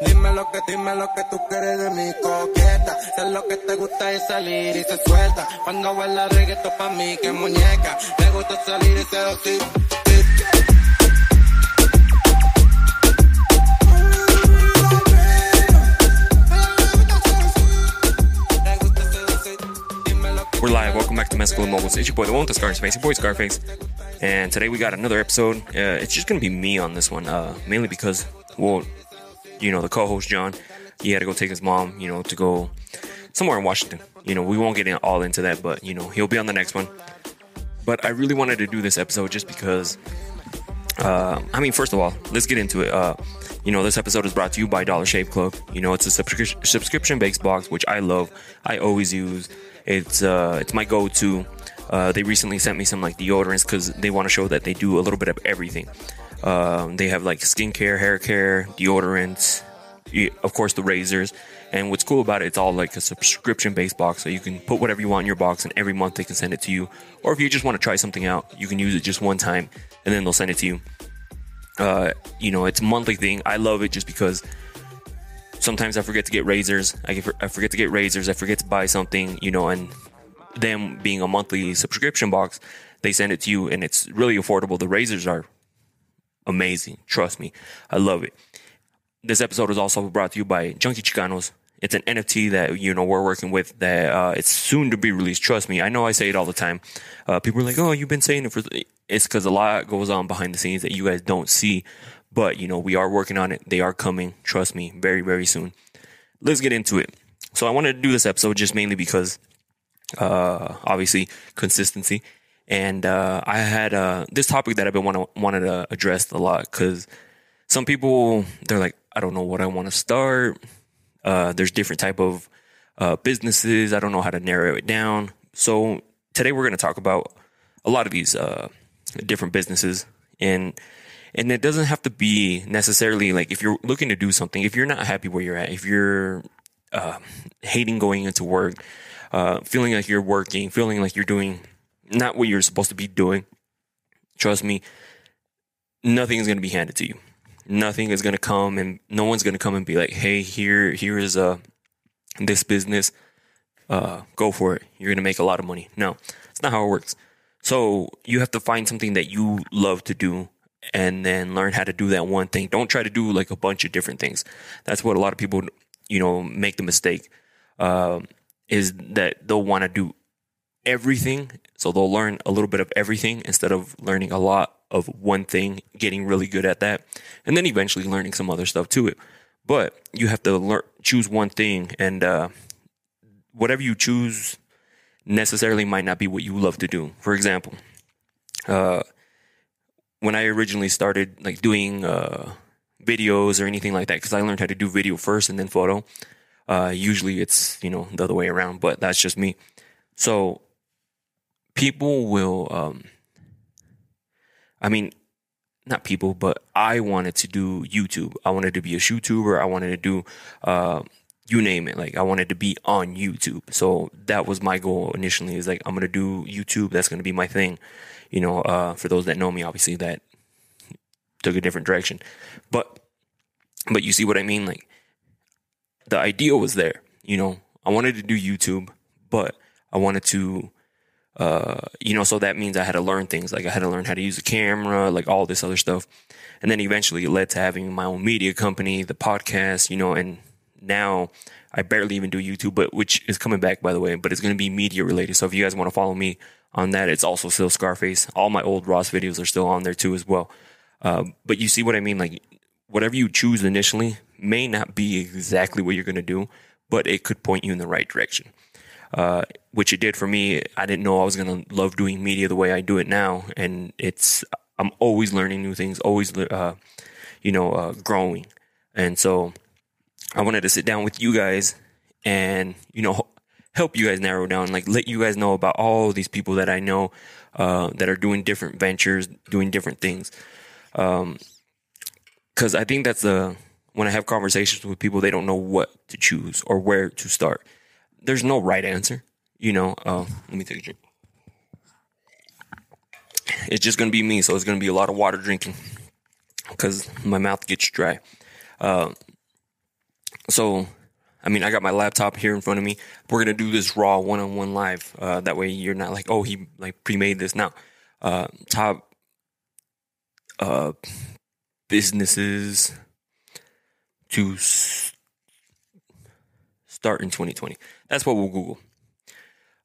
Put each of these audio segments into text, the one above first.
Dime lo que, dime lo que tú quieres de mi coqueta. Sé lo que te gusta es salir y se suelta. Cuando baila reggaeton pa' mí, que muñeca. Me gusta salir y seducir. We're It's your boy, the one with the Scarface, your boy Scarface. And today we got another episode. Uh, it's just going to be me on this one, uh, mainly because, well, you know, the co host, John, he had to go take his mom, you know, to go somewhere in Washington. You know, we won't get in, all into that, but, you know, he'll be on the next one. But I really wanted to do this episode just because, uh, I mean, first of all, let's get into it. Uh, you know, this episode is brought to you by Dollar Shave Club. You know, it's a subscri- subscription based box, which I love. I always use. It's uh, it's my go-to. Uh, they recently sent me some like deodorants because they want to show that they do a little bit of everything. Um, they have like skincare, hair care, deodorants, of course the razors. And what's cool about it, it's all like a subscription based box, so you can put whatever you want in your box, and every month they can send it to you. Or if you just want to try something out, you can use it just one time, and then they'll send it to you. Uh, you know, it's a monthly thing. I love it just because sometimes I forget to get razors. I, I forget to get razors. I forget to buy something, you know, and them being a monthly subscription box, they send it to you and it's really affordable. The razors are amazing. Trust me. I love it. This episode is also brought to you by Junkie Chicanos. It's an NFT that, you know, we're working with that, uh, it's soon to be released. Trust me. I know I say it all the time. Uh, people are like, oh, you've been saying it for, it's cause a lot goes on behind the scenes that you guys don't see. But, you know, we are working on it. They are coming. Trust me. Very, very soon. Let's get into it. So I wanted to do this episode just mainly because, uh, obviously consistency. And, uh, I had, uh, this topic that I've been wanting wanted to address a lot because some people, they're like, I don't know what I want to start. Uh, there's different type of, uh, businesses. I don't know how to narrow it down. So today we're going to talk about a lot of these, uh, different businesses and, and it doesn't have to be necessarily like if you're looking to do something, if you're not happy where you're at, if you're, uh, hating going into work, uh, feeling like you're working, feeling like you're doing not what you're supposed to be doing, trust me, nothing is going to be handed to you. Nothing is going to come and no one's going to come and be like, Hey, here, here is, uh, this business. Uh, go for it. You're going to make a lot of money. No, it's not how it works. So you have to find something that you love to do and then learn how to do that one thing. Don't try to do like a bunch of different things. That's what a lot of people, you know, make the mistake. Um, is that they'll want to do everything. So they'll learn a little bit of everything instead of learning a lot of one thing, getting really good at that, and then eventually learning some other stuff to it. But you have to learn, choose one thing, and uh, whatever you choose necessarily might not be what you love to do. For example, uh, when I originally started like doing uh, videos or anything like that, because I learned how to do video first and then photo. Uh, usually it's you know the other way around, but that's just me. So people will, um, I mean, not people, but I wanted to do YouTube. I wanted to be a YouTuber. I wanted to do, uh, you name it. Like I wanted to be on YouTube. So that was my goal initially. Is like I'm gonna do YouTube. That's gonna be my thing. You know, uh, for those that know me, obviously that took a different direction, but but you see what I mean? Like the idea was there. You know, I wanted to do YouTube, but I wanted to, uh, you know, so that means I had to learn things. Like I had to learn how to use a camera, like all this other stuff. And then eventually it led to having my own media company, the podcast, you know, and now I barely even do YouTube, but which is coming back, by the way, but it's going to be media related. So if you guys want to follow me on that, it's also still Scarface. All my old Ross videos are still on there too, as well. Uh, but you see what I mean? Like whatever you choose initially may not be exactly what you're going to do, but it could point you in the right direction. Uh, which it did for me. I didn't know I was going to love doing media the way I do it now. And it's, I'm always learning new things, always, uh, you know, uh, growing. And so I wanted to sit down with you guys and, you know, help you guys narrow down, like let you guys know about all these people that I know, uh, that are doing different ventures, doing different things. Um, cause I think that's the, when I have conversations with people, they don't know what to choose or where to start. There's no right answer, you know. Uh, let me take a drink. it's just gonna be me. So it's gonna be a lot of water drinking because my mouth gets dry. Uh, so, I mean, I got my laptop here in front of me. We're gonna do this raw one-on-one live. Uh, that way, you're not like, oh, he like pre-made this. Now, uh, top uh, businesses to s- start in 2020. That's what we'll Google.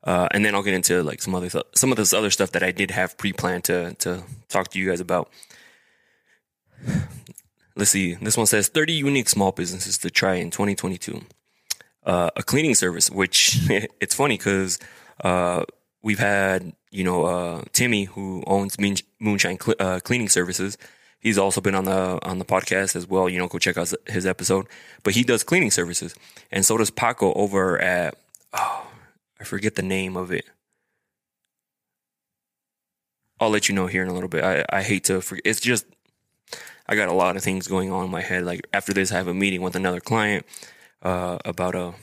Uh, and then I'll get into like some other some of this other stuff that I did have pre-planned to to talk to you guys about. Let's see. This one says 30 unique small businesses to try in 2022. Uh, a cleaning service, which it's funny because uh, we've had you know uh, Timmy who owns Moonshine Cl- uh, Cleaning Services. He's also been on the on the podcast as well. You know, go check out his episode. But he does cleaning services, and so does Paco over at oh, I forget the name of it. I'll let you know here in a little bit. I, I hate to forget. It's just I got a lot of things going on in my head. Like after this, I have a meeting with another client uh, about a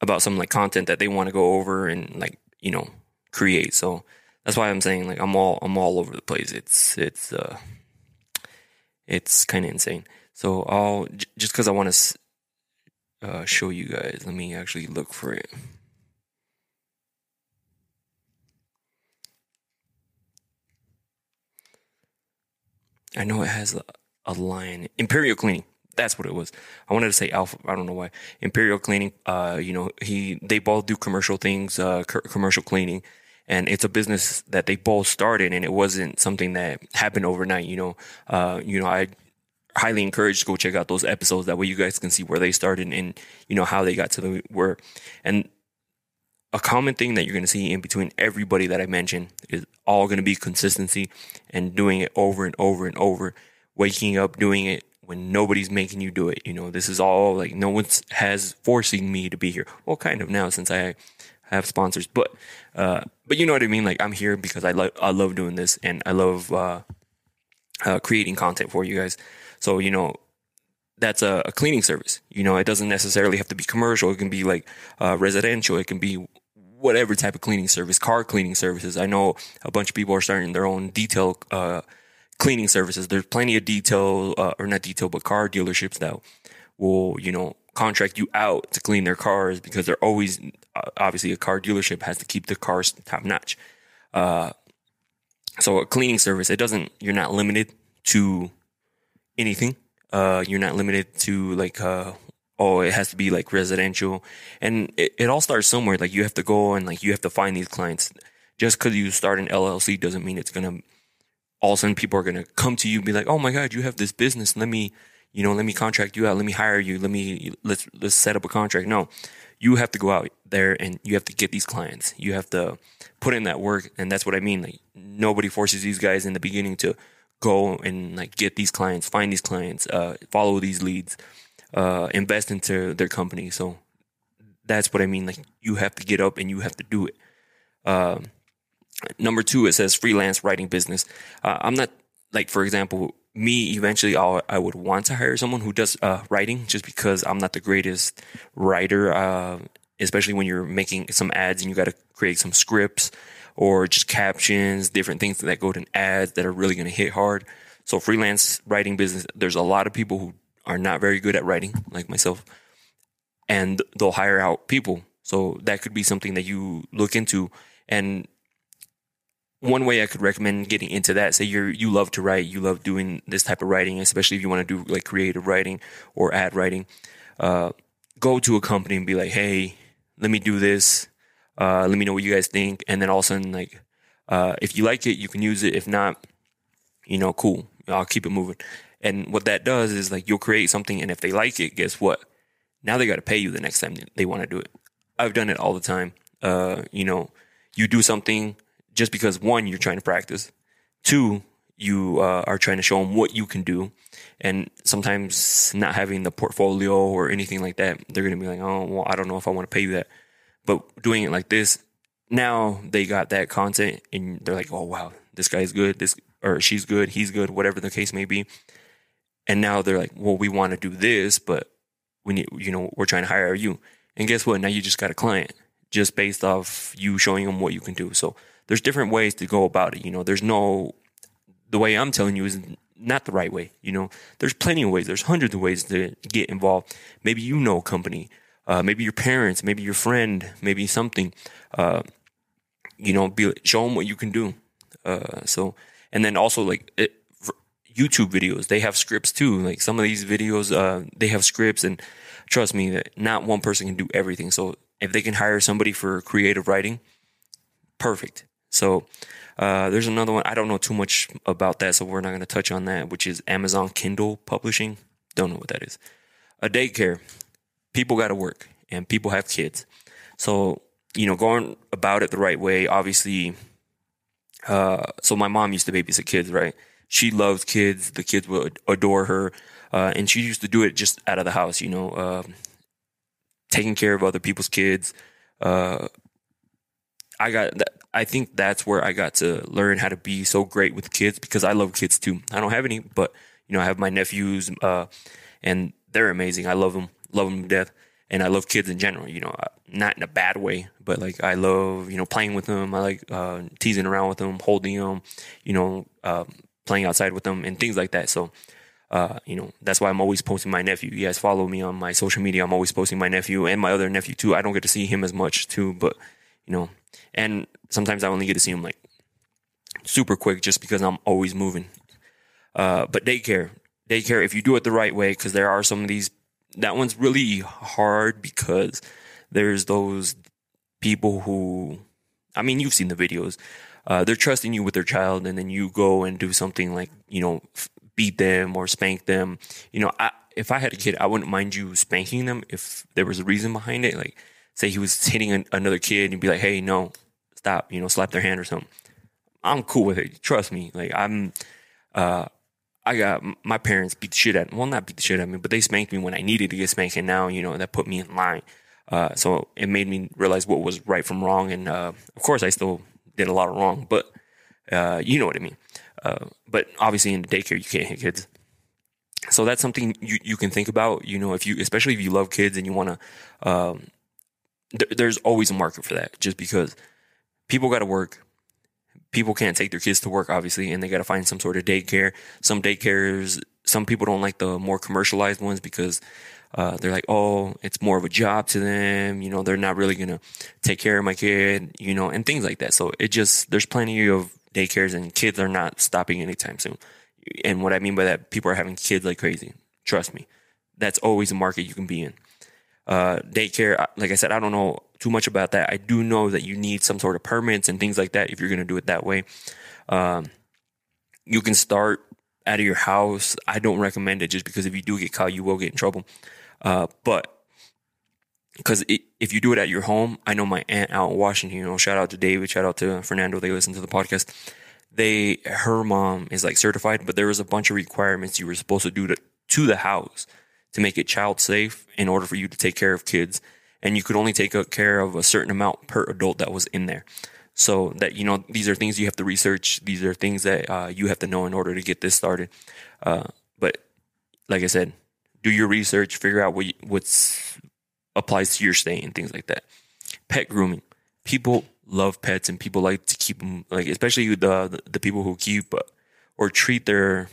about some like content that they want to go over and like you know create. So that's why I'm saying like I'm all I'm all over the place. It's it's uh it's kind of insane. So I'll j- just because I want to uh, show you guys. Let me actually look for it. I know it has a, a line. Imperial Cleaning. That's what it was. I wanted to say Alpha. I don't know why. Imperial Cleaning. Uh, you know, he they both do commercial things, uh, commercial cleaning, and it's a business that they both started, and it wasn't something that happened overnight. You know, uh, you know, I highly encourage to go check out those episodes. That way, you guys can see where they started and you know how they got to the where. And a common thing that you're going to see in between everybody that I mentioned is all going to be consistency and doing it over and over and over, waking up doing it when nobody's making you do it. You know, this is all like no one has forcing me to be here. Well, kind of now since I have sponsors, but uh, but you know what I mean. Like I'm here because I love I love doing this and I love uh, uh, creating content for you guys. So you know that's a, a, cleaning service. You know, it doesn't necessarily have to be commercial. It can be like uh, residential. It can be whatever type of cleaning service, car cleaning services. I know a bunch of people are starting their own detail uh, cleaning services. There's plenty of detail, uh, or not detail, but car dealerships that will, you know, contract you out to clean their cars because they're always, uh, obviously, a car dealership has to keep the cars top notch. Uh, so a cleaning service, it doesn't, you're not limited to anything. Uh, you're not limited to like, uh, oh, it has to be like residential. And it, it all starts somewhere. Like you have to go and like you have to find these clients. Just because you start an LLC doesn't mean it's going to all of a sudden people are going to come to you and be like, "Oh my God, you have this business. Let me, you know, let me contract you out. Let me hire you. Let me let's let's set up a contract." No, you have to go out there and you have to get these clients. You have to put in that work, and that's what I mean. Like nobody forces these guys in the beginning to go and like get these clients, find these clients, uh, follow these leads, uh, invest into their company. So that's what I mean. Like you have to get up and you have to do it. Um, Number two, it says freelance writing business. Uh, I'm not like, for example, me eventually I'll, i would want to hire someone who does uh, writing just because I'm not the greatest writer, uh, especially when you're making some ads and you got to create some scripts or just captions, different things that go to ads that are really going to hit hard. So freelance writing business, there's a lot of people who are not very good at writing, like myself, and they'll hire out people. So that could be something that you look into. And one way I could recommend getting into that, say you you love to write, you love doing this type of writing, especially if you want to do like creative writing or ad writing, uh, go to a company and be like, hey, let me do this. Uh, let me know what you guys think. And then all of a sudden, like, uh, if you like it, you can use it. If not, you know, cool. I'll keep it moving. And what that does is like you'll create something, and if they like it, guess what? Now they got to pay you the next time they want to do it. I've done it all the time. Uh, you know, you do something just because one, you're trying to practice, two, you uh, are trying to show them what you can do. And sometimes not having the portfolio or anything like that, they're going to be like, oh, well, I don't know if I want to pay you that. But doing it like this, now they got that content and they're like, oh, wow, this guy's good. This or she's good. He's good, whatever the case may be. And now they're like, well, we want to do this, but we need, you know, we're trying to hire you. And guess what? Now you just got a client just based off you showing them what you can do. So there's different ways to go about it. You know, there's no the way I'm telling you is not the right way. You know, there's plenty of ways. There's hundreds of ways to get involved. Maybe you know a company, uh, maybe your parents, maybe your friend, maybe something. Uh, you know, be show them what you can do. Uh, so, and then also like it, YouTube videos, they have scripts too. Like some of these videos, uh, they have scripts, and trust me, not one person can do everything. So if they can hire somebody for creative writing, perfect. So uh, there's another one. I don't know too much about that, so we're not going to touch on that, which is Amazon Kindle Publishing. Don't know what that is. A daycare. People got to work, and people have kids. So you know, going about it the right way. Obviously, uh, so my mom used to babysit kids, right? She loves kids. The kids would adore her, uh, and she used to do it just out of the house. You know, uh, taking care of other people's kids. Uh, I got that. I think that's where I got to learn how to be so great with kids because I love kids too. I don't have any, but you know, I have my nephews, uh, and they're amazing. I love them, love them to death, and I love kids in general. You know, uh, not in a bad way, but like I love you know playing with them. I like uh, teasing around with them, holding them, you know, uh, playing outside with them, and things like that. So. Uh, you know, that's why I'm always posting my nephew. You guys follow me on my social media. I'm always posting my nephew and my other nephew too. I don't get to see him as much too, but you know, and sometimes I only get to see them like super quick just because I'm always moving. Uh, but daycare, daycare, if you do it the right way, because there are some of these, that one's really hard because there's those people who, I mean, you've seen the videos. Uh, they're trusting you with their child, and then you go and do something like, you know, beat them or spank them. You know, I, if I had a kid, I wouldn't mind you spanking them if there was a reason behind it. Like, say he was hitting an, another kid and be like, hey, no, stop, you know, slap their hand or something. I'm cool with it. Trust me. Like I'm, uh, I got my parents beat the shit at well, not beat the shit at me, but they spanked me when I needed to get spanked, and now you know that put me in line. Uh, so it made me realize what was right from wrong, and uh, of course I still did a lot of wrong, but uh, you know what I mean. Uh, but obviously in the daycare you can't hit kids, so that's something you you can think about. You know, if you especially if you love kids and you want to um, th- there's always a market for that just because people got to work. People can't take their kids to work, obviously, and they got to find some sort of daycare. Some daycares, some people don't like the more commercialized ones because uh, they're like, oh, it's more of a job to them. You know, they're not really going to take care of my kid, you know, and things like that. So it just, there's plenty of daycares and kids are not stopping anytime soon. And what I mean by that, people are having kids like crazy. Trust me. That's always a market you can be in uh, daycare. Like I said, I don't know too much about that. I do know that you need some sort of permits and things like that if you're going to do it that way. Um, you can start out of your house. I don't recommend it just because if you do get caught, you will get in trouble. Uh, but because if you do it at your home, I know my aunt out in Washington, you know, shout out to David, shout out to Fernando. They listen to the podcast. They, her mom is like certified, but there was a bunch of requirements you were supposed to do to, to the house to make it child safe in order for you to take care of kids. And you could only take care of a certain amount per adult that was in there. So that, you know, these are things you have to research. These are things that uh, you have to know in order to get this started. Uh, but like I said, do your research, figure out what what's applies to your stay and things like that. Pet grooming. People love pets and people like to keep them, like, especially the, the, the people who keep uh, or treat their,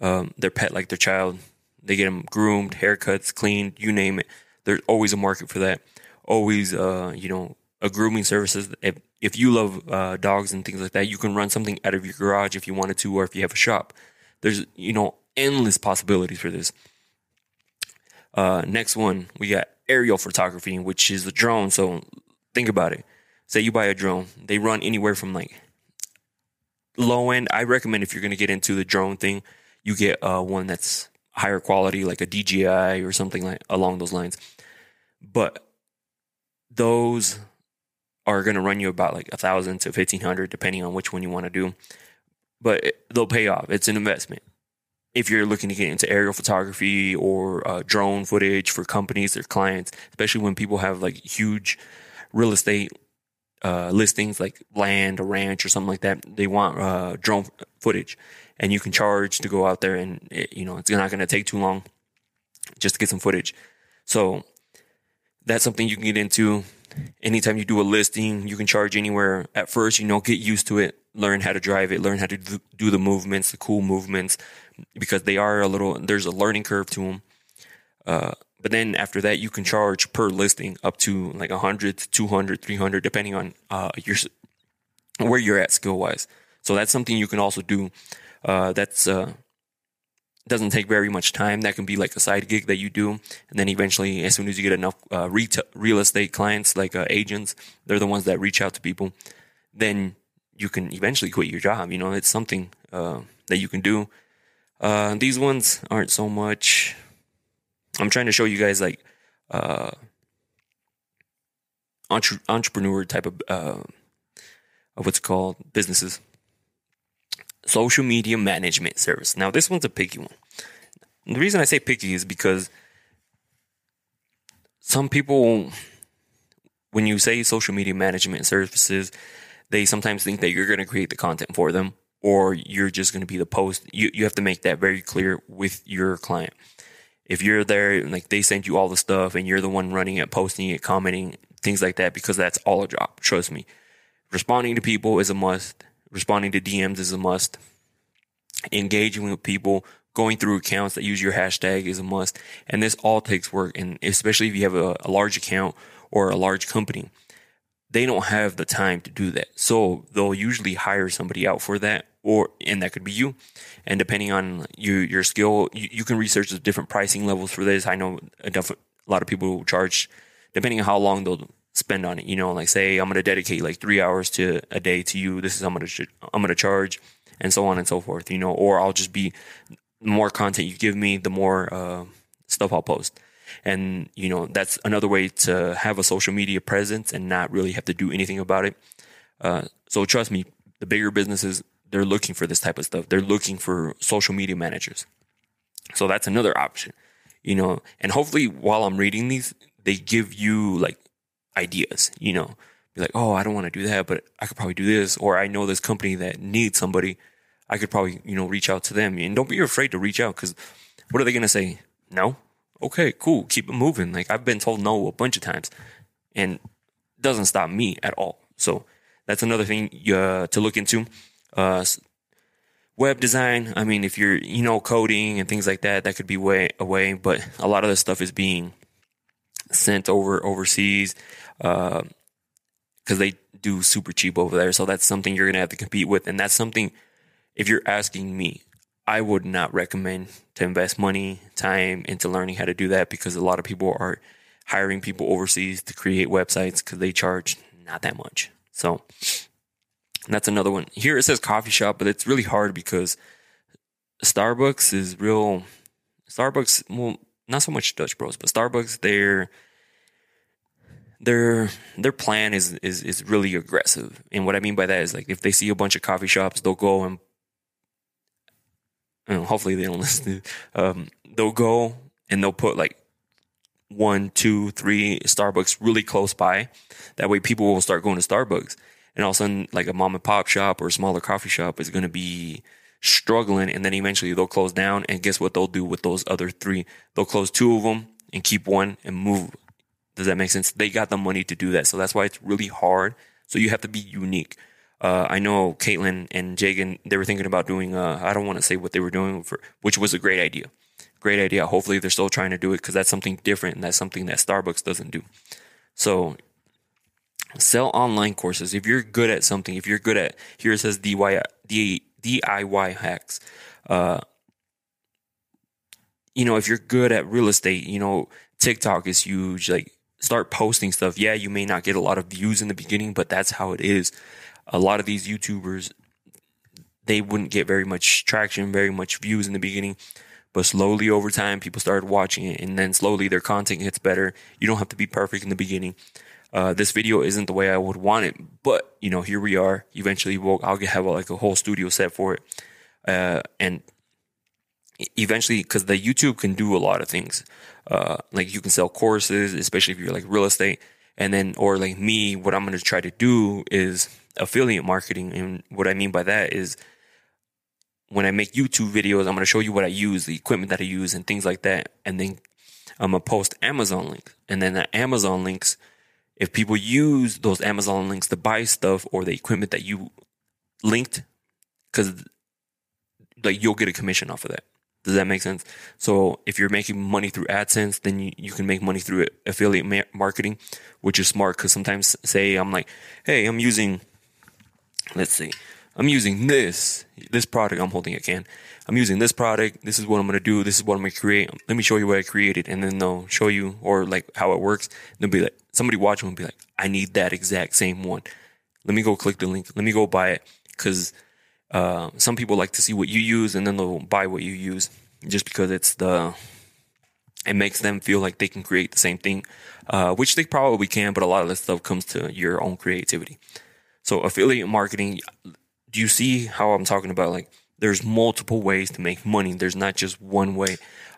um, their pet like their child they get them groomed, haircuts, cleaned, you name it. There's always a market for that. Always, uh, you know, a grooming services. If, if you love uh, dogs and things like that, you can run something out of your garage if you wanted to, or if you have a shop. There's, you know, endless possibilities for this. Uh, next one, we got aerial photography, which is a drone. So think about it. Say you buy a drone, they run anywhere from like low end. I recommend if you're going to get into the drone thing, you get uh, one that's higher quality, like a DJI or something like along those lines. But those are going to run you about like a thousand to fifteen hundred, depending on which one you want to do. But they'll pay off. It's an investment. If you're looking to get into aerial photography or uh, drone footage for companies, their clients, especially when people have like huge real estate uh, listings like land, a ranch, or something like that, they want uh, drone footage and you can charge to go out there and it, you know it's not going to take too long just to get some footage so that's something you can get into anytime you do a listing, you can charge anywhere. At first, you know, get used to it, learn how to drive it, learn how to do the movements, the cool movements, because they are a little. There's a learning curve to them. Uh, but then after that, you can charge per listing up to like 100, 200, 300, depending on uh, your where you're at skill wise. So that's something you can also do. Uh, that's uh, doesn't take very much time. That can be like a side gig that you do, and then eventually, as soon as you get enough uh, retail, real estate clients, like uh, agents, they're the ones that reach out to people. Then you can eventually quit your job. You know, it's something uh, that you can do. Uh, these ones aren't so much. I'm trying to show you guys like uh, entre- entrepreneur type of uh, of what's called businesses. Social media management service. Now, this one's a picky one. And the reason I say picky is because some people, when you say social media management services, they sometimes think that you're going to create the content for them or you're just going to be the post. You, you have to make that very clear with your client. If you're there, like they send you all the stuff and you're the one running it, posting it, commenting, things like that, because that's all a job. Trust me. Responding to people is a must. Responding to DMs is a must. Engaging with people, going through accounts that use your hashtag is a must. And this all takes work. And especially if you have a, a large account or a large company, they don't have the time to do that. So they'll usually hire somebody out for that or, and that could be you. And depending on your, your skill, you, you can research the different pricing levels for this. I know a, a lot of people charge, depending on how long they'll spend on it. You know, like say I'm to dedicate like three hours to a day to you. This is I'm to I'm to charge, and so on and so forth. You know, or I'll just be more content you give me, the more uh, stuff I'll post. And you know, that's another way to have a social media presence and not really have to do anything about it. Uh, so trust me, the bigger businesses they're looking for this type of stuff. They're looking for social media managers. So that's another option, you know. And hopefully, while I'm reading these, they give you like ideas, you know, be like, oh, I don't want to do that, but I could probably do this. Or I know this company that needs somebody. I could probably, you know, reach out to them. And don't be afraid to reach out because what are they going to say? No? Okay, cool. Keep it moving. Like I've been told no a bunch of times and doesn't stop me at all. So that's another thing uh, to look into. Uh, web design. I mean, if you're, you know, coding and things like that, that could be way away, but a lot of the stuff is being sent over overseas because uh, they do super cheap over there. So that's something you're gonna have to compete with, and that's something. If you're asking me, I would not recommend to invest money, time into learning how to do that because a lot of people are hiring people overseas to create websites because they charge not that much. So that's another one. Here it says coffee shop, but it's really hard because Starbucks is real. Starbucks, well, not so much Dutch Bros, but Starbucks, their their their plan is is is really aggressive. And what I mean by that is like if they see a bunch of coffee shops, they'll go and you know, hopefully they don't listen. Um, they'll go and they'll put like one, two, three Starbucks really close by. That way, people will start going to Starbucks, and all of a sudden, like a mom and pop shop or a smaller coffee shop is going to be struggling and then eventually they'll close down and guess what they'll do with those other three they'll close two of them and keep one and move does that make sense they got the money to do that so that's why it's really hard so you have to be unique uh, I know Caitlin and Jagan, they were thinking about doing, uh, I don't want to say what they were doing for, which was a great idea. Great idea. Hopefully they're still trying to do it because that's something different and that's something that Starbucks doesn't do. So sell online courses. If you're good at something, if you're good at, here it says DIY, DIY hacks. Uh, you know, if you're good at real estate, you know, TikTok is huge. Like, start posting stuff. Yeah, you may not get a lot of views in the beginning, but that's how it is. A lot of these YouTubers, they wouldn't get very much traction, very much views in the beginning. But slowly over time, people started watching it, and then slowly their content gets better. You don't have to be perfect in the beginning. Uh, this video isn't the way I would want it, but you know, here we are. Eventually, we'll, I'll have a, like a whole studio set for it, uh, and eventually, because the YouTube can do a lot of things. Uh, like you can sell courses, especially if you're like real estate, and then or like me, what I'm going to try to do is affiliate marketing, and what I mean by that is when I make YouTube videos, I'm going to show you what I use, the equipment that I use, and things like that, and then I'm gonna post Amazon links, and then the Amazon links if people use those Amazon links to buy stuff or the equipment that you linked, because like you'll get a commission off of that. Does that make sense? So if you're making money through AdSense, then you, you can make money through affiliate ma- marketing, which is smart because sometimes say I'm like, hey, I'm using, let's see, I'm using this, this product. I'm holding a can. I'm using this product. This is what I'm going to do. This is what I'm going to create. Let me show you what I created. And then they'll show you or like how it works. They'll be like, somebody watching will be like, I need that exact same one. Let me go click the link. Let me go buy it. Cause uh, some people like to see what you use and then they'll buy what you use just because it's the it makes them feel like they can create the same thing, uh, which they probably can, but a lot of this stuff comes to your own creativity. So affiliate marketing, do you see how I'm talking about? Like there's multiple ways to make money. There's not just one way.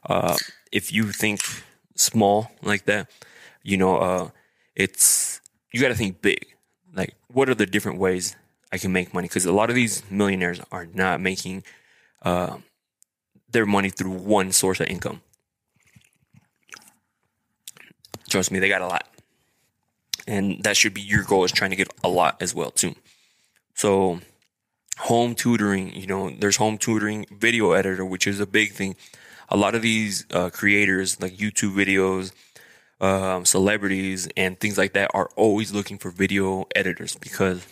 Uh, if you think small like that, you know, uh, it's you got to think big. Like, what are the different ways I can make money because a lot of these millionaires are not making uh, their money through one source of income. Trust me, they got a lot, and that should be your goal is trying to get a lot as well too. So, home tutoring, you know, there's home tutoring, video editor, which is a big thing. A lot of these uh, creators, like YouTube videos, um, celebrities, and things like that, are always looking for video editors because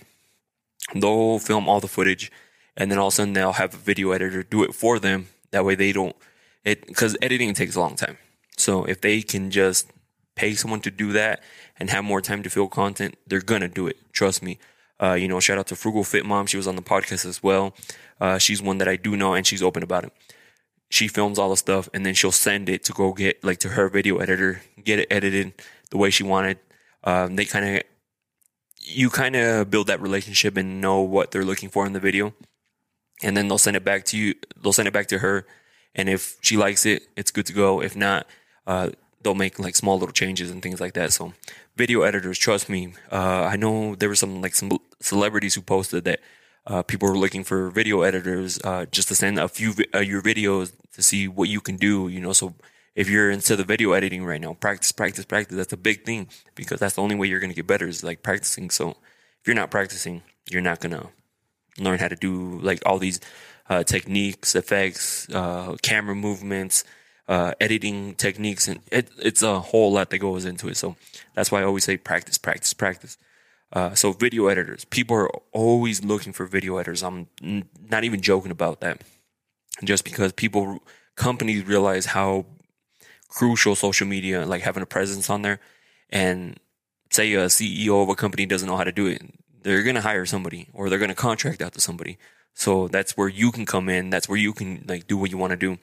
they'll film all the footage and then all of a sudden they'll have a video editor do it for them. That way they don't it because editing takes a long time. So if they can just pay someone to do that and have more time to fill content, they're gonna do it. Trust me. Uh, you know, shout out to Frugal Fit Mom. She was on the podcast as well. Uh, she's one that I do know and she's open about it. She films all the stuff and then she'll send it to go get like to her video editor, get it edited the way she wanted. Um, they kind of you kind of build that relationship and know what they're looking for in the video. And then they'll send it back to you. They'll send it back to her. And if she likes it, it's good to go. If not, uh, they'll make like small little changes and things like that. So video editors, trust me. Uh, I know there were some like some celebrities who posted that uh, people were looking for video editors uh, just to send a few vi- uh, your videos to see what you can do. You know, so if you're into the video editing right now, practice, practice, practice. That's a big thing because that's the only way you're going to get better is like practicing. So if you're not practicing, you're not going to learn how to do like all these uh, techniques, effects, uh, camera movements, uh, editing techniques, and it, it's a whole lot that goes into it. So that's why I always say practice, practice, practice. Uh, so video editors, people are always looking for video editors. I'm n- not even joking about that, just because people, companies realize how crucial social media, like having a presence on there. And say a CEO of a company doesn't know how to do it, they're to hire somebody or they're to contract out to somebody. So that's where you can come in. That's where you can like do what you want to do.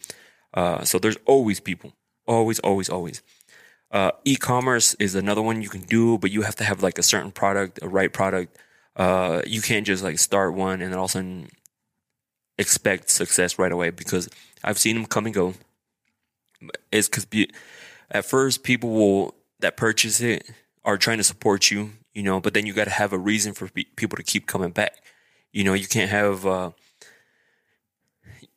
Uh, so there's always people, always, always, always. Uh, e-commerce is another one you can do, but you have to have like a certain product, a right product. Uh, you can't just like start one and then all of a sudden expect success right away because I've seen them come and go is because at first people will that purchase it are trying to support you, you know, but then you got to have a reason for people to keep coming back. You know, you can't have, uh,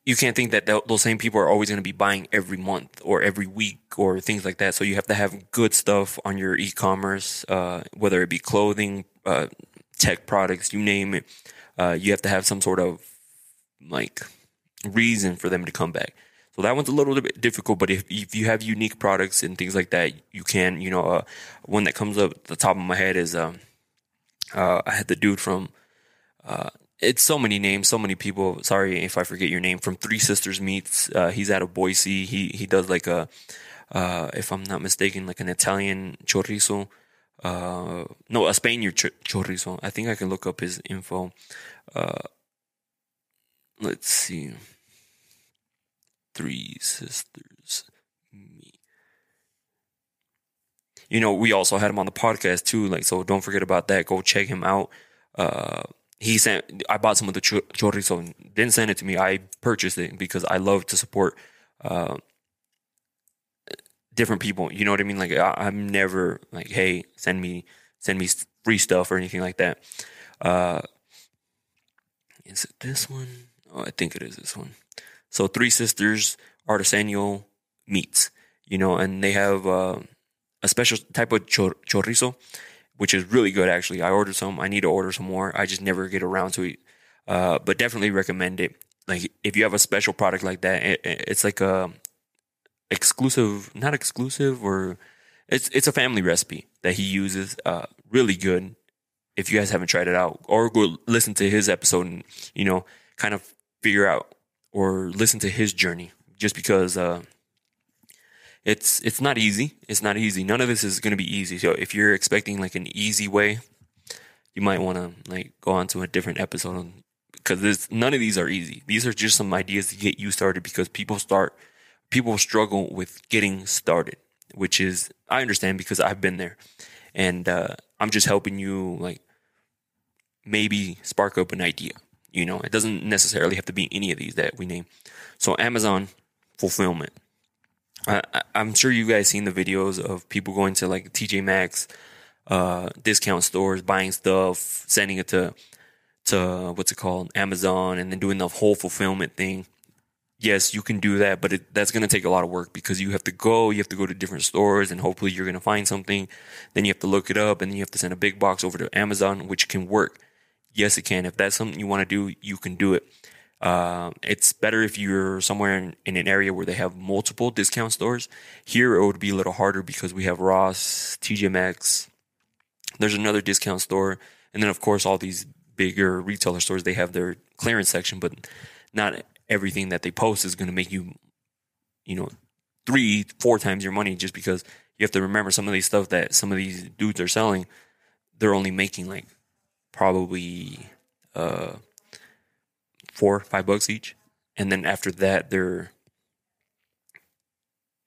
you can't think that those same people are always going to be buying every month or every week or things like that. So you have to have good stuff on your e-commerce, uh, whether it be clothing, uh, tech products, you name it. Uh, you have to have some sort of like reason for them to come back. So that one's a little bit difficult, but if, if you have unique products and things like that, you can, you know, uh, one that comes up the top of my head is, um, uh, I had the dude from, uh, it's so many names, so many people. Sorry if I forget your name. From Three Sisters Meats. Uh, he's out of Boise. He he does like a, uh, if I'm not mistaken, like an Italian chorizo. Uh, no, a Spaniard ch- chorizo. I think I can look up his info. Uh, let's see. Three Sisters Me. You know, we also had him on the podcast too. Like, so don't forget about that. Go check him out. He sent. I bought some of the chorizo and didn't send it to me. I purchased it because I love to support uh, different people. You know what I mean? Like, I, I'm never like, hey, send me send me free stuff or anything like that. Uh, is it this one? Oh, I think it is this one. So Three Sisters Artisanal Meats, you know, and they have uh, a special type of chor- chorizo, which is really good actually. I ordered some. I need to order some more. I just never get around to it. Uh, but definitely recommend it. Like if you have a special product like that, it, it's like a exclusive, not exclusive, or it's it's a family recipe that he uses. Uh, really good. If you guys haven't tried it out, or go listen to his episode and you know kind of figure out or listen to his journey, just because uh, it's it's not easy. It's not easy. None of this is going to be easy. So if you're expecting like an easy way, you might want to like go on to a different episode because none of these are easy. These are just some ideas to get you started because people start people struggle with getting started, which is I understand because I've been there, and uh, I'm just helping you like maybe spark up an idea. You know, it doesn't necessarily have to be any of these that we name. So Amazon fulfillment. I, am sure you guys seen the videos of people going to like TJ Maxx, uh, discount stores, buying stuff, sending it to to what's it called, Amazon, and then doing the whole fulfillment thing. Yes, you can do that, but it, that's going to take a lot of work because you have to go, you have to go to different stores, and hopefully you're going to find something. Then you have to look it up, and then you have to send a big box over to Amazon, which can work. Yes, it can. If that's something you want to do, you can do it. Uh, it's better if you're somewhere in, in, an area where they have multiple discount stores. Here, it would be a little harder because we have Ross, TJ Maxx. There's another discount store, and then of course all these bigger retailer stores they have their clearance section, but not everything that they post is going to make you, you know, three, four times your money just because you have to remember some of these stuff that some of these dudes are selling. They're only making like probably uh four, five bucks each. And then after that, they're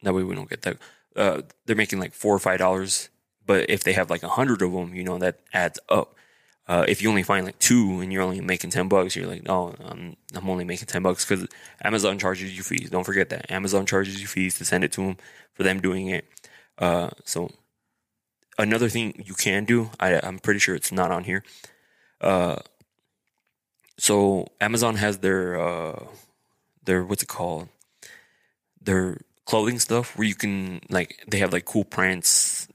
that way we don't get that. Uh, they're making like four or five dollars, but if they have like a hundred of them, you know that adds up. Uh, if you only find like two and you're only making ten bucks, you're like, oh, I'm I'm only making ten bucks because Amazon charges you fees. Don't forget that Amazon charges you fees to send it to them for them doing it. Uh, so another thing you can do, I, I'm pretty sure it's not on here. So Amazon has their uh their what's it called? Their clothing stuff where you can like they have like cool prints,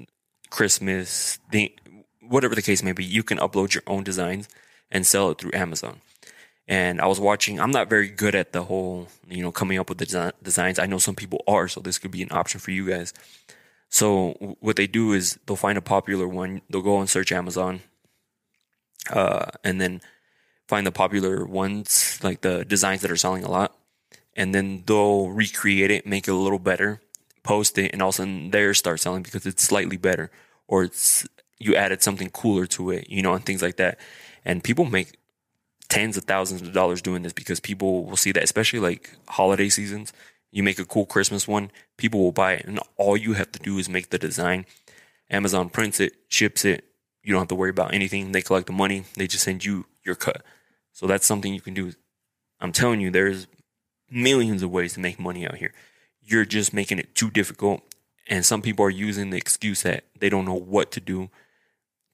Christmas, they, whatever the case may be. You can upload your own designs and sell it through Amazon. And I was watching. I'm not very good at the whole, you know, coming up with the designs. I know some people are, so this could be an option for you guys. So what they do is they'll find a popular one. They'll go and search Amazon, uh, and then find the popular ones, like the designs that are selling a lot, and then they'll recreate it, make it a little better, post it, and all of a sudden theirs start selling because it's slightly better or it's you added something cooler to it, you know, and things like that. And people make tens of thousands of dollars doing this because people will see that, especially like holiday seasons. You make a cool Christmas one, people will buy it, and all you have to do is make the design. Amazon prints it, ships it. You don't have to worry about anything. They collect the money. They just send you your cut. So that's something you can do. I'm telling you, there's millions of ways to make money out here. You're just making it too difficult. And some people are using the excuse that they don't know what to do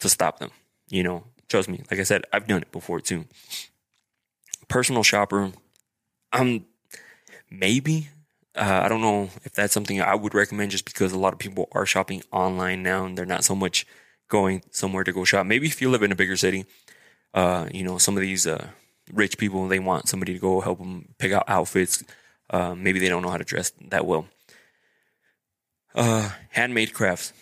to stop them. You know, trust me. Like I said, I've done it before too. Personal shopper, I'm maybe. Uh, I don't know if that's something I would recommend just because a lot of people are shopping online now and they're not so much going somewhere to go shop. Maybe if you live in a bigger city, uh, you know, some of these uh, rich people they want somebody to go help them pick out outfits. Uh, maybe they don't know how to dress that well. Uh, handmade crafts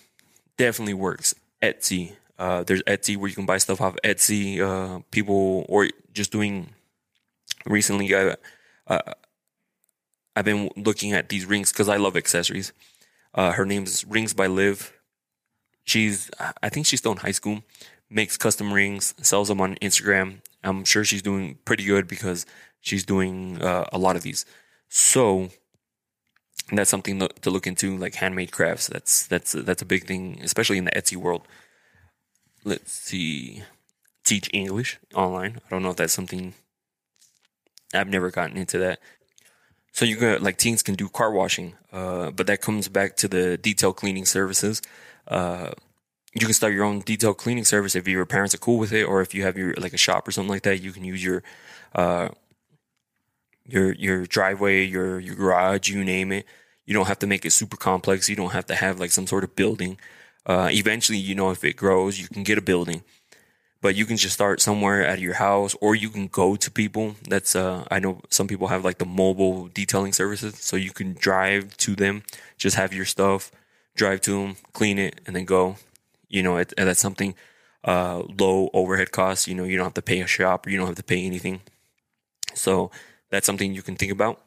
definitely works. Etsy, uh, there's Etsy where you can buy stuff off Etsy. Uh, people or just doing recently. I've been looking at these rings because I love accessories. her name's Rings by Liv. She's I think she's still in high school makes custom rings, sells them on Instagram. I'm sure she's doing pretty good because she's doing uh, a lot of these. So that's something to look into, like handmade crafts. That's that's that's a big thing, especially in the Etsy world. Let's see, teach English online. I don't know if that's something. I've never gotten into that. So you got like teens can do car washing, uh, but that comes back to the detail cleaning services. Uh, you can start your own detailed cleaning service if your parents are cool with it, or if you have your like a shop or something like that. You can use your uh, your your driveway, your your garage, you name it. You don't have to make it super complex. You don't have to have like some sort of building. Uh, eventually, you know, if it grows, you can get a building, but you can just start somewhere at your house, or you can go to people. That's uh, I know some people have like the mobile detailing services, so you can drive to them, just have your stuff, drive to them, clean it, and then go. You know, it, that's something uh, low overhead costs. You know, you don't have to pay a shop, you don't have to pay anything. So that's something you can think about.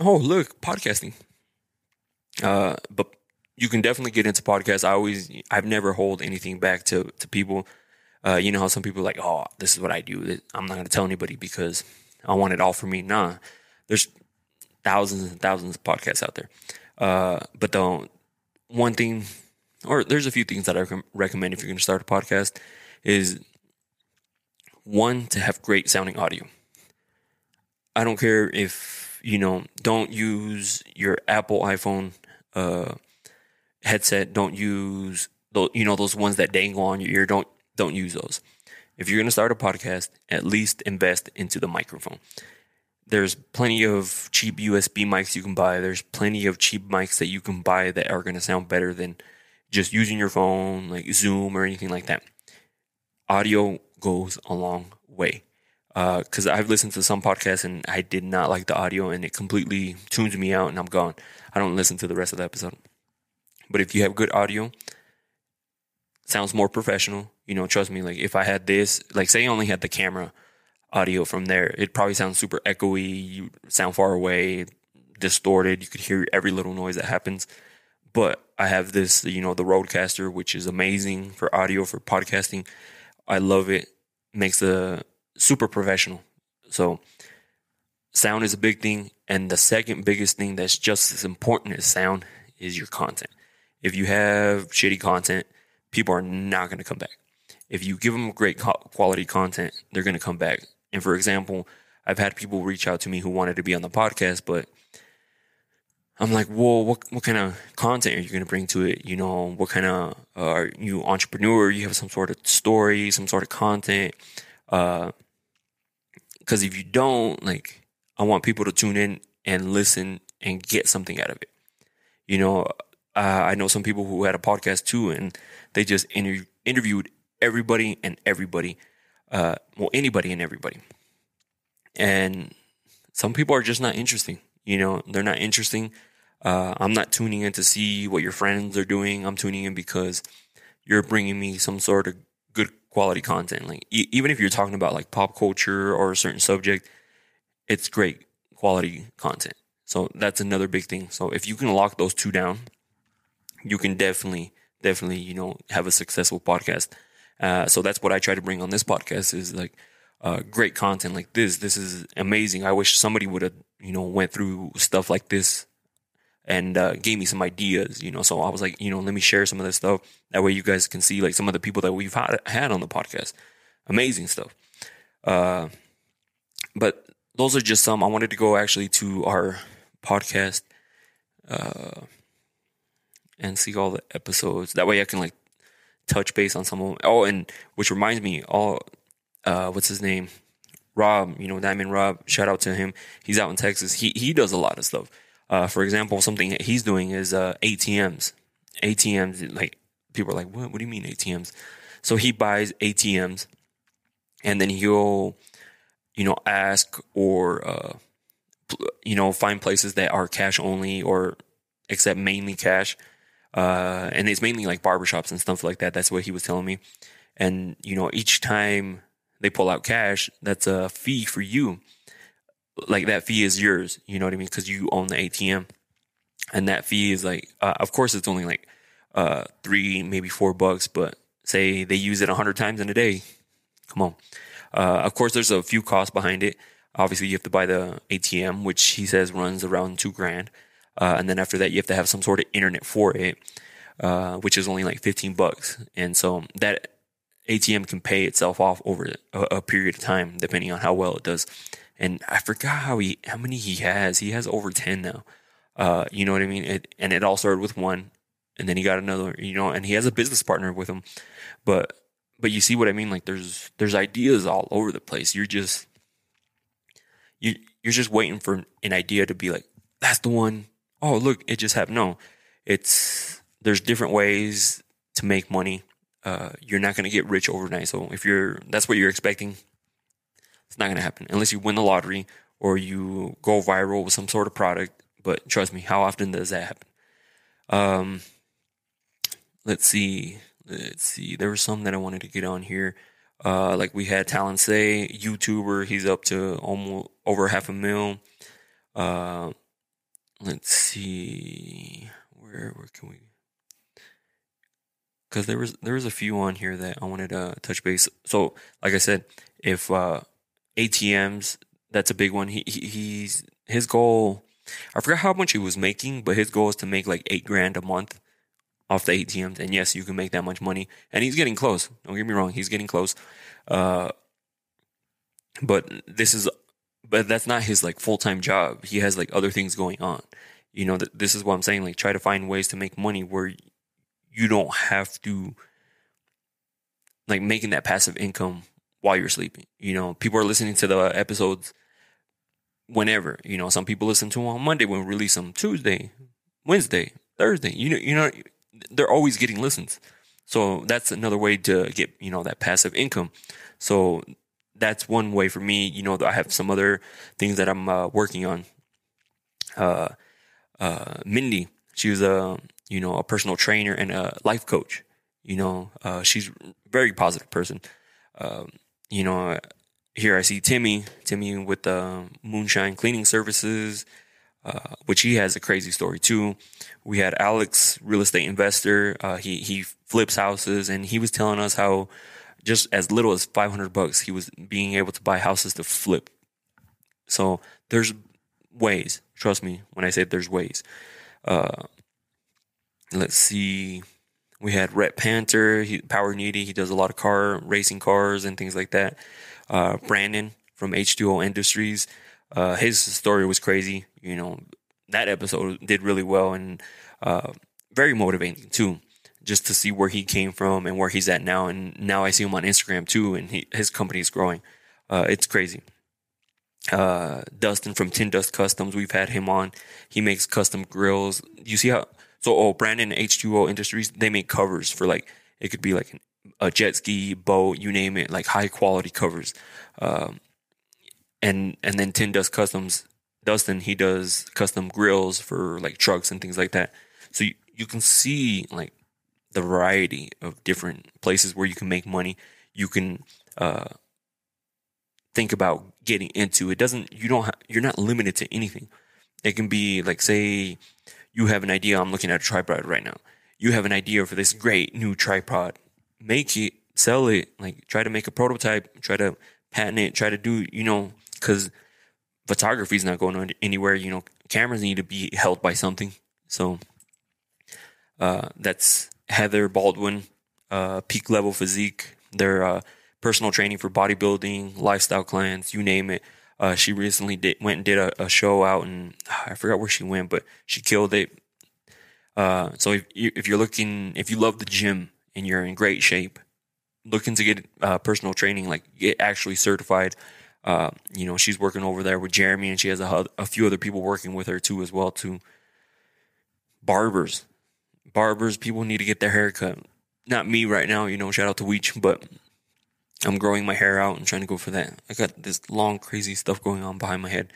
Oh, look, podcasting. Uh, but you can definitely get into podcasts. I always, I've never hold anything back to to people. Uh, you know how some people are like, oh, this is what I do. I'm not going to tell anybody because I want it all for me. Nah, there's thousands and thousands of podcasts out there. Uh, but the one thing, or there's a few things that I recommend if you're going to start a podcast is one to have great sounding audio. I don't care if you know, don't use your Apple iPhone uh, headset. Don't use those, you know, those ones that dangle on your ear. Don't don't use those. If you're going to start a podcast, at least invest into the microphone. There's plenty of cheap USB mics you can buy. There's plenty of cheap mics that you can buy that are going to sound better than just using your phone, like Zoom or anything like that. Audio goes a long way. Because uh, I've listened to some podcasts and I did not like the audio and it completely tunes me out and I'm gone. I don't listen to the rest of the episode. But if you have good audio, sounds more professional. You know, trust me. Like if I had this, like say I only had the camera audio from there, it probably sounds super echoey. You sound far away, distorted. You could hear every little noise that happens. But I have this, you know, the Rodecaster, which is amazing for audio for podcasting. I love it. Makes the super professional. So sound is a big thing. And the second biggest thing that's just as important as sound is your content. If you have shitty content, people are not going to come back. If you give them great quality content, they're going to come back. And for example, I've had people reach out to me who wanted to be on the podcast, but I'm like, well, what what kind of content are you going to bring to it? You know, what kind of uh, are you entrepreneur? You have some sort of story, some sort of content. Because uh, if you don't, like, I want people to tune in and listen and get something out of it. You know, uh, I know some people who had a podcast too, and they just inter- interviewed everybody and everybody, uh, well, anybody and everybody. And some people are just not interesting. You know, they're not interesting. Uh, I'm not tuning in to see what your friends are doing. I'm tuning in because you're bringing me some sort of good quality content. Like e- even if you're talking about like pop culture or a certain subject, it's great quality content. So that's another big thing. So if you can lock those two down, you can definitely, definitely, you know, have a successful podcast. Uh, so that's what I try to bring on this podcast is like uh, great content like this. This is amazing. I wish somebody would have, you know, went through stuff like this and uh, gave me some ideas, you know. So I was like, you know, let me share some of this stuff. That way you guys can see like some of the people that we've had, had on the podcast. Amazing stuff. Uh, but those are just some. I wanted to go actually to our podcast uh, and see all the episodes. That way I can like touch base on some of them. Oh, and which reminds me, all uh, what's his name? Rob, you know, Diamond Rob, shout out to him. He's out in Texas. He he does a lot of stuff. Uh, for example, something he's doing is uh, ATMs. ATMs, like people are like, what? What do you mean ATMs? So he buys ATMs, and then he'll, you know, ask or uh, you know find places that are cash only or accept mainly cash. Uh, and it's mainly like barbershops and stuff like that. That's what he was telling me. And you know, each time they pull out cash, that's a fee for you like that fee is yours. You know what I mean? Because you own the ATM, and that fee is like, uh, of course, it's only like uh, three, maybe four bucks. But say they use it a hundred times in a day. Come on. Uh, of course, there's a few costs behind it. Obviously, you have to buy the ATM, which he says runs around two grand, uh, and then after that, you have to have some sort of internet for it, uh, which is only like fifteen bucks. And so that ATM can pay itself off over a, a period of time, depending on how well it does and I forgot how he how many he has. He has over ten now. Uh, you know what I mean? It, and it all started with one, and then he got another. You know, and he has a business partner with him. But but you see what I mean? Like there's there's ideas all over the place. You're just you you're just waiting for an idea to be like that's the one. Oh look, it just happened. No, it's there's different ways to make money. Uh, you're not going to get rich overnight. So if you're that's what you're expecting, it's not going to happen unless you win the lottery or you go viral with some sort of product. But trust me, how often does that happen? Um, let's see, let's see. There was some that I wanted to get on here. Uh, like we had Talon Say, YouTuber. He's up to almost over half a mil. Uh, let's see, where where can we? Because there was there was a few on here that I wanted to touch base. So, like I said, if uh, ATMs, that's a big one. He, he he's his goal. I forgot how much he was making, but his goal is to make like eight grand a month off the ATMs. And yes, you can make that much money. And he's getting close. Don't get me wrong, he's getting close. Uh, but this is, but that's not his like full time job. He has like other things going on. You know, th- this is what I'm saying. Like, try to find ways to make money where you don't have to like making that passive income while you're sleeping. You know, people are listening to the episodes whenever. You know, some people listen to them on Monday when we release them Tuesday, Wednesday, Thursday. You know, you know, they're always getting listens. So that's another way to get, you know, that passive income. So that's one way for me. You know, I have some other things that I'm uh, working on. Uh, uh, Mindy, she was a, you know, a personal trainer and a life coach. You know, uh, she's a very positive person. Um, you know, here I see Timmy, Timmy with the moonshine cleaning services, uh, which he has a crazy story too. We had Alex, real estate investor. Uh, he he flips houses, and he was telling us how just as little as five hundred bucks, he was being able to buy houses to flip. So there's ways. Trust me when I say there's ways. Uh, let's see. We had Rhett Panther, he, Power Needy. He does a lot of car racing cars and things like that. Uh, Brandon from H2O Industries. Uh, his story was crazy. You know, that episode did really well and uh, very motivating too, just to see where he came from and where he's at now. And now I see him on Instagram too, and he, his company is growing. Uh, it's crazy. Uh, Dustin from Tin Dust Customs, we've had him on. He makes custom grills. You see how? So, oh, Brandon H2O Industries, they make covers for like it could be like a jet ski, boat, you name it, like high quality covers. Um, and and then Tin Dust Customs, Dustin, he does custom grills for like trucks and things like that. So you, you can see like the variety of different places where you can make money. You can uh, think about getting into. It doesn't. You don't. Ha- you're not limited to anything. It can be like say you have an idea. I'm looking at a tripod right now. You have an idea for this great new tripod. Make it, sell it. Like try to make a prototype. Try to patent it. Try to do. You know, because photography is not going anywhere. You know, cameras need to be held by something. So uh, that's Heather Baldwin, uh, peak level physique. They're uh, personal training for bodybuilding, lifestyle clients, you name it. Uh, she recently did, went and did a, a, show out, and I forgot where she went, but she killed it. Uh, so if, if you're looking, if you love the gym and you're in great shape, looking to get uh, personal training, like get actually certified, uh, you know, she's working over there with Jeremy, and she has a, a few other people working with her too, as well. Too barbers, barbers, people need to get their hair cut. Not me right now, you know. Shout out to Weech, but I'm growing my hair out and trying to go for that. I got this long, crazy stuff going on behind my head.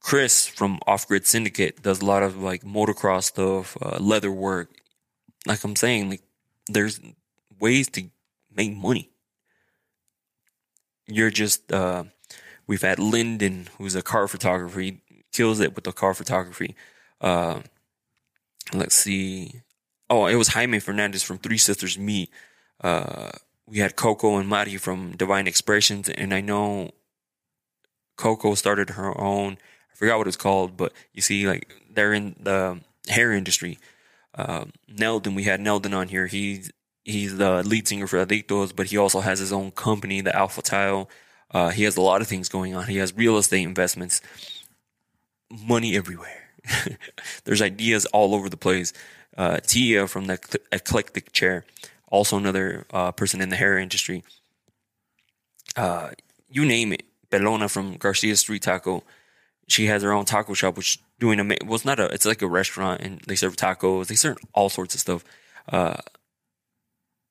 Chris from Off Grid Syndicate does a lot of like motocross stuff, uh, leather work. Like I'm saying, like there's ways to make money. You're just uh, we've had Lyndon, who's a car photographer. He kills it with the car photography. Uh, let's see. Oh, it was Jaime Fernandez from Three Sisters Meet. Uh, we had Coco and Mari from Divine Expressions, and I know Coco started her own. I forgot what it's called, but you see, like they're in the hair industry. Uh, Neldon, we had Neldon on here. He's he's the lead singer for Adictos, but he also has his own company, the Alpha Tile. Uh, he has a lot of things going on. He has real estate investments, money everywhere. There's ideas all over the place. Uh, Tia from the Eclectic Chair also another uh, person in the hair industry. Uh, you name it. Belona from Garcia Street Taco. She has her own taco shop, which doing a well, it's not a it's like a restaurant and they serve tacos, they serve all sorts of stuff. Uh,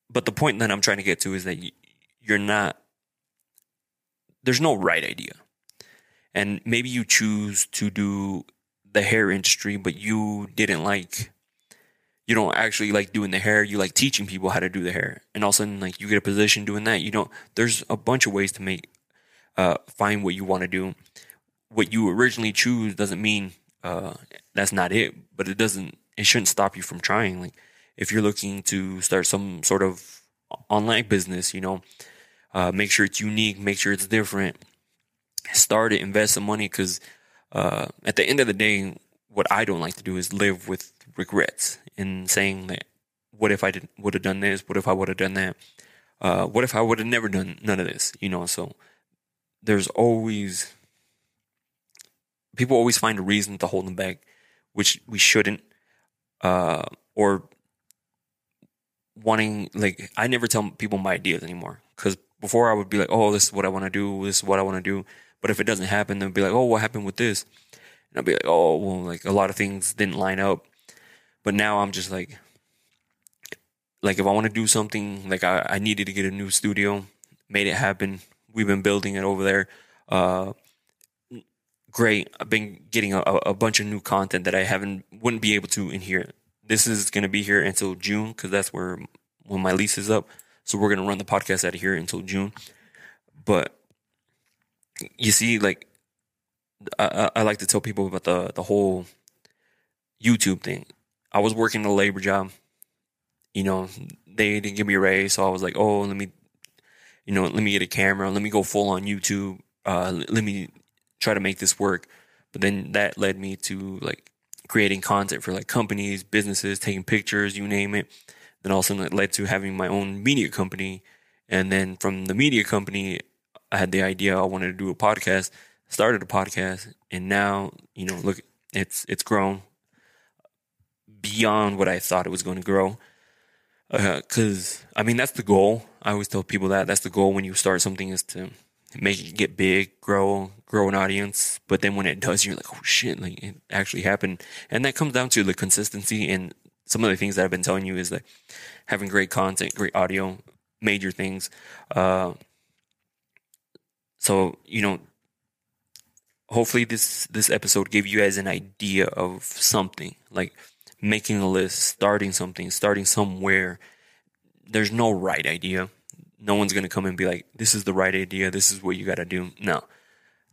but the point that I'm trying to get to is that you're not there's no right idea. And maybe you choose to do the hair industry, but you didn't like you don't actually like doing the hair. You like teaching people how to do the hair, and all of a sudden, like you get a position doing that. You don't. There's a bunch of ways to make uh, find what you want to do. What you originally choose doesn't mean uh, that's not it, but it doesn't. It shouldn't stop you from trying. Like if you're looking to start some sort of online business, you know, uh, make sure it's unique, make sure it's different. Start it, invest some money, because uh, at the end of the day, what I don't like to do is live with regrets in saying that what if I didn't would have done this? What if I would have done that? Uh, what if I would have never done none of this? You know, so there's always people always find a reason to hold them back, which we shouldn't. Uh, or wanting like I never tell people my ideas anymore because before I would be like, oh, this is what I want to do. This is what I want to do. But if it doesn't happen, they'll be like, oh, what happened with this? And I'll be like, oh, well, like a lot of things didn't line up. But now I'm just like, like if I want to do something, like I, I needed to get a new studio, made it happen. We've been building it over there. Uh, great. I've been getting a, a bunch of new content that I haven't wouldn't be able to in here. This is going to be here until June because that's where when my lease is up. So we're going to run the podcast out of here until June. But you see, like I, I like to tell people about the the whole YouTube thing. I was working a labor job. You know, they didn't give me a raise, so I was like, oh, let me, you know, let me get a camera, let me go full on YouTube, uh, let me try to make this work. But then that led me to like creating content for like companies, businesses, taking pictures, you name it. Then also it led to having my own media company. And then from the media company, I had the idea I wanted to do a podcast, started a podcast, and now, you know, look, it's it's grown beyond what I thought it was going to grow. Because uh, I mean, that's the goal. I always tell people that that's the goal when you start something is to make it get big, grow, grow an audience. But then when it does, you're like, oh shit, like it actually happened. And that comes down to the consistency and some of the things that I've been telling you is that having great content, great audio, major things. Uh, so you know, hopefully this this episode gave you guys an idea of something like making a list, starting something, starting somewhere. There's no right idea. No one's going to come and be like, this is the right idea. This is what you got to do. No.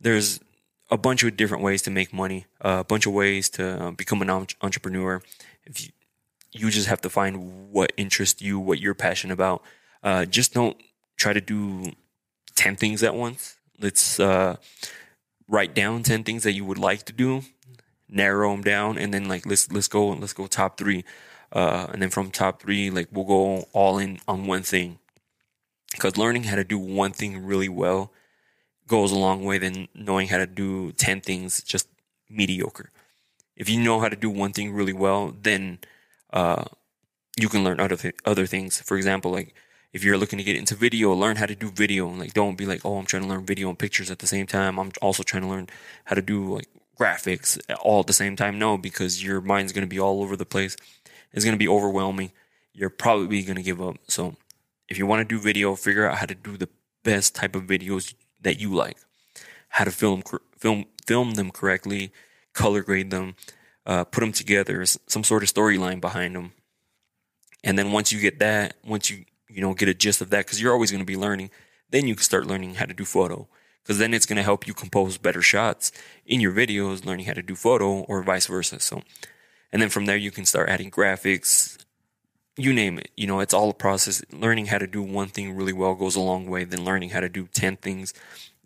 There's a bunch of different ways to make money, a bunch of ways to uh, become an entrepreneur. If you, you just have to find what interests you, what you're passionate about. Uh, just don't try to do 10 things at once. Let's uh, write down 10 things that you would like to do narrow them down, and then like let's let's go let's go top three, uh, and then from top three like we'll go all in on one thing, because learning how to do one thing really well goes a long way than knowing how to do ten things just mediocre. If you know how to do one thing really well, then uh, you can learn other th- other things. For example, like if you're looking to get into video, learn how to do video. And like don't be like, oh, I'm trying to learn video and pictures at the same time. I'm also trying to learn how to do like graphics all at the same time. No, because your mind's going to be all over the place. It's going to be overwhelming. You're probably going to give up. So if you want to do video, figure out how to do the best type of videos that you like, how to film, film, film them correctly, color grade them, uh, put them together, some sort of storyline behind them. And then once you get that, once you, you know, get a gist of that, cause you're always going to be learning, then you can start learning how to do photo because then it's going to help you compose better shots in your videos, learning how to do photo or vice versa. So, and then from there, you can start adding graphics, you name it. You know, it's all a process. Learning how to do one thing really well goes a long way than learning how to do 10 things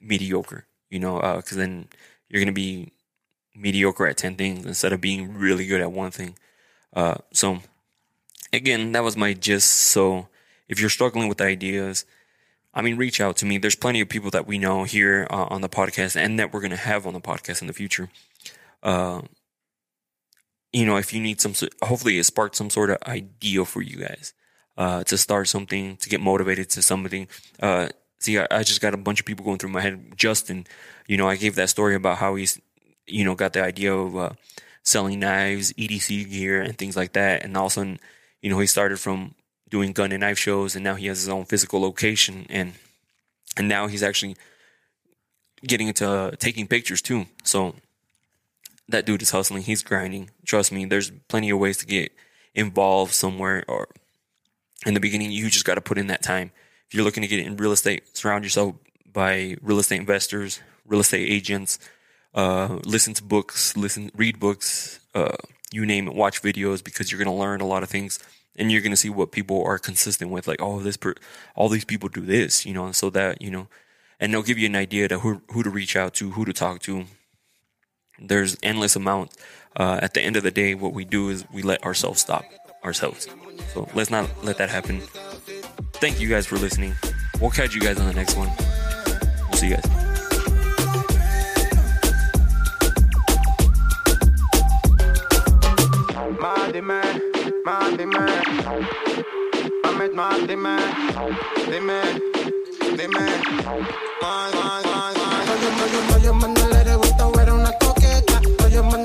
mediocre, you know, because uh, then you're going to be mediocre at 10 things instead of being really good at one thing. Uh, so, again, that was my gist. So, if you're struggling with ideas, I mean, reach out to me. There's plenty of people that we know here uh, on the podcast and that we're going to have on the podcast in the future. Uh, you know, if you need some, hopefully it sparked some sort of idea for you guys uh, to start something, to get motivated to something. Uh, see, I, I, just got a bunch of people going through my head. Justin, you know, I gave that story about how he's you know, got the idea of uh, selling knives, EDC gear, and things like that. And all of a sudden, you know, he started from doing gun and knife shows, and now he has his own physical location, and and now he's actually getting into uh, taking pictures too. So that dude is hustling. He's grinding. Trust me, there's plenty of ways to get involved somewhere. Or in the beginning, you just got to put in that time. If you're looking to get in real estate, surround yourself by real estate investors, real estate agents. Uh, listen to books, listen, read books, uh, you name it, watch videos because you're going to learn a lot of things and you're going to see what people are consistent with. Like, oh, this, per- all these people do this, you know, so that, you know, and they'll give you an idea to who, who to reach out to, who to talk to. There's endless amount Uh, at the end of the day, what we do is we let ourselves stop ourselves. So let's not let that happen. Thank you guys for listening. We'll catch you guys on the next one. We'll see you guys. dime, mal dime, Ahmed mal dime, dime, dime, Man, man, man, mal. Oye, oye, oye, man, no le gusta, era una coqueta, oye, man,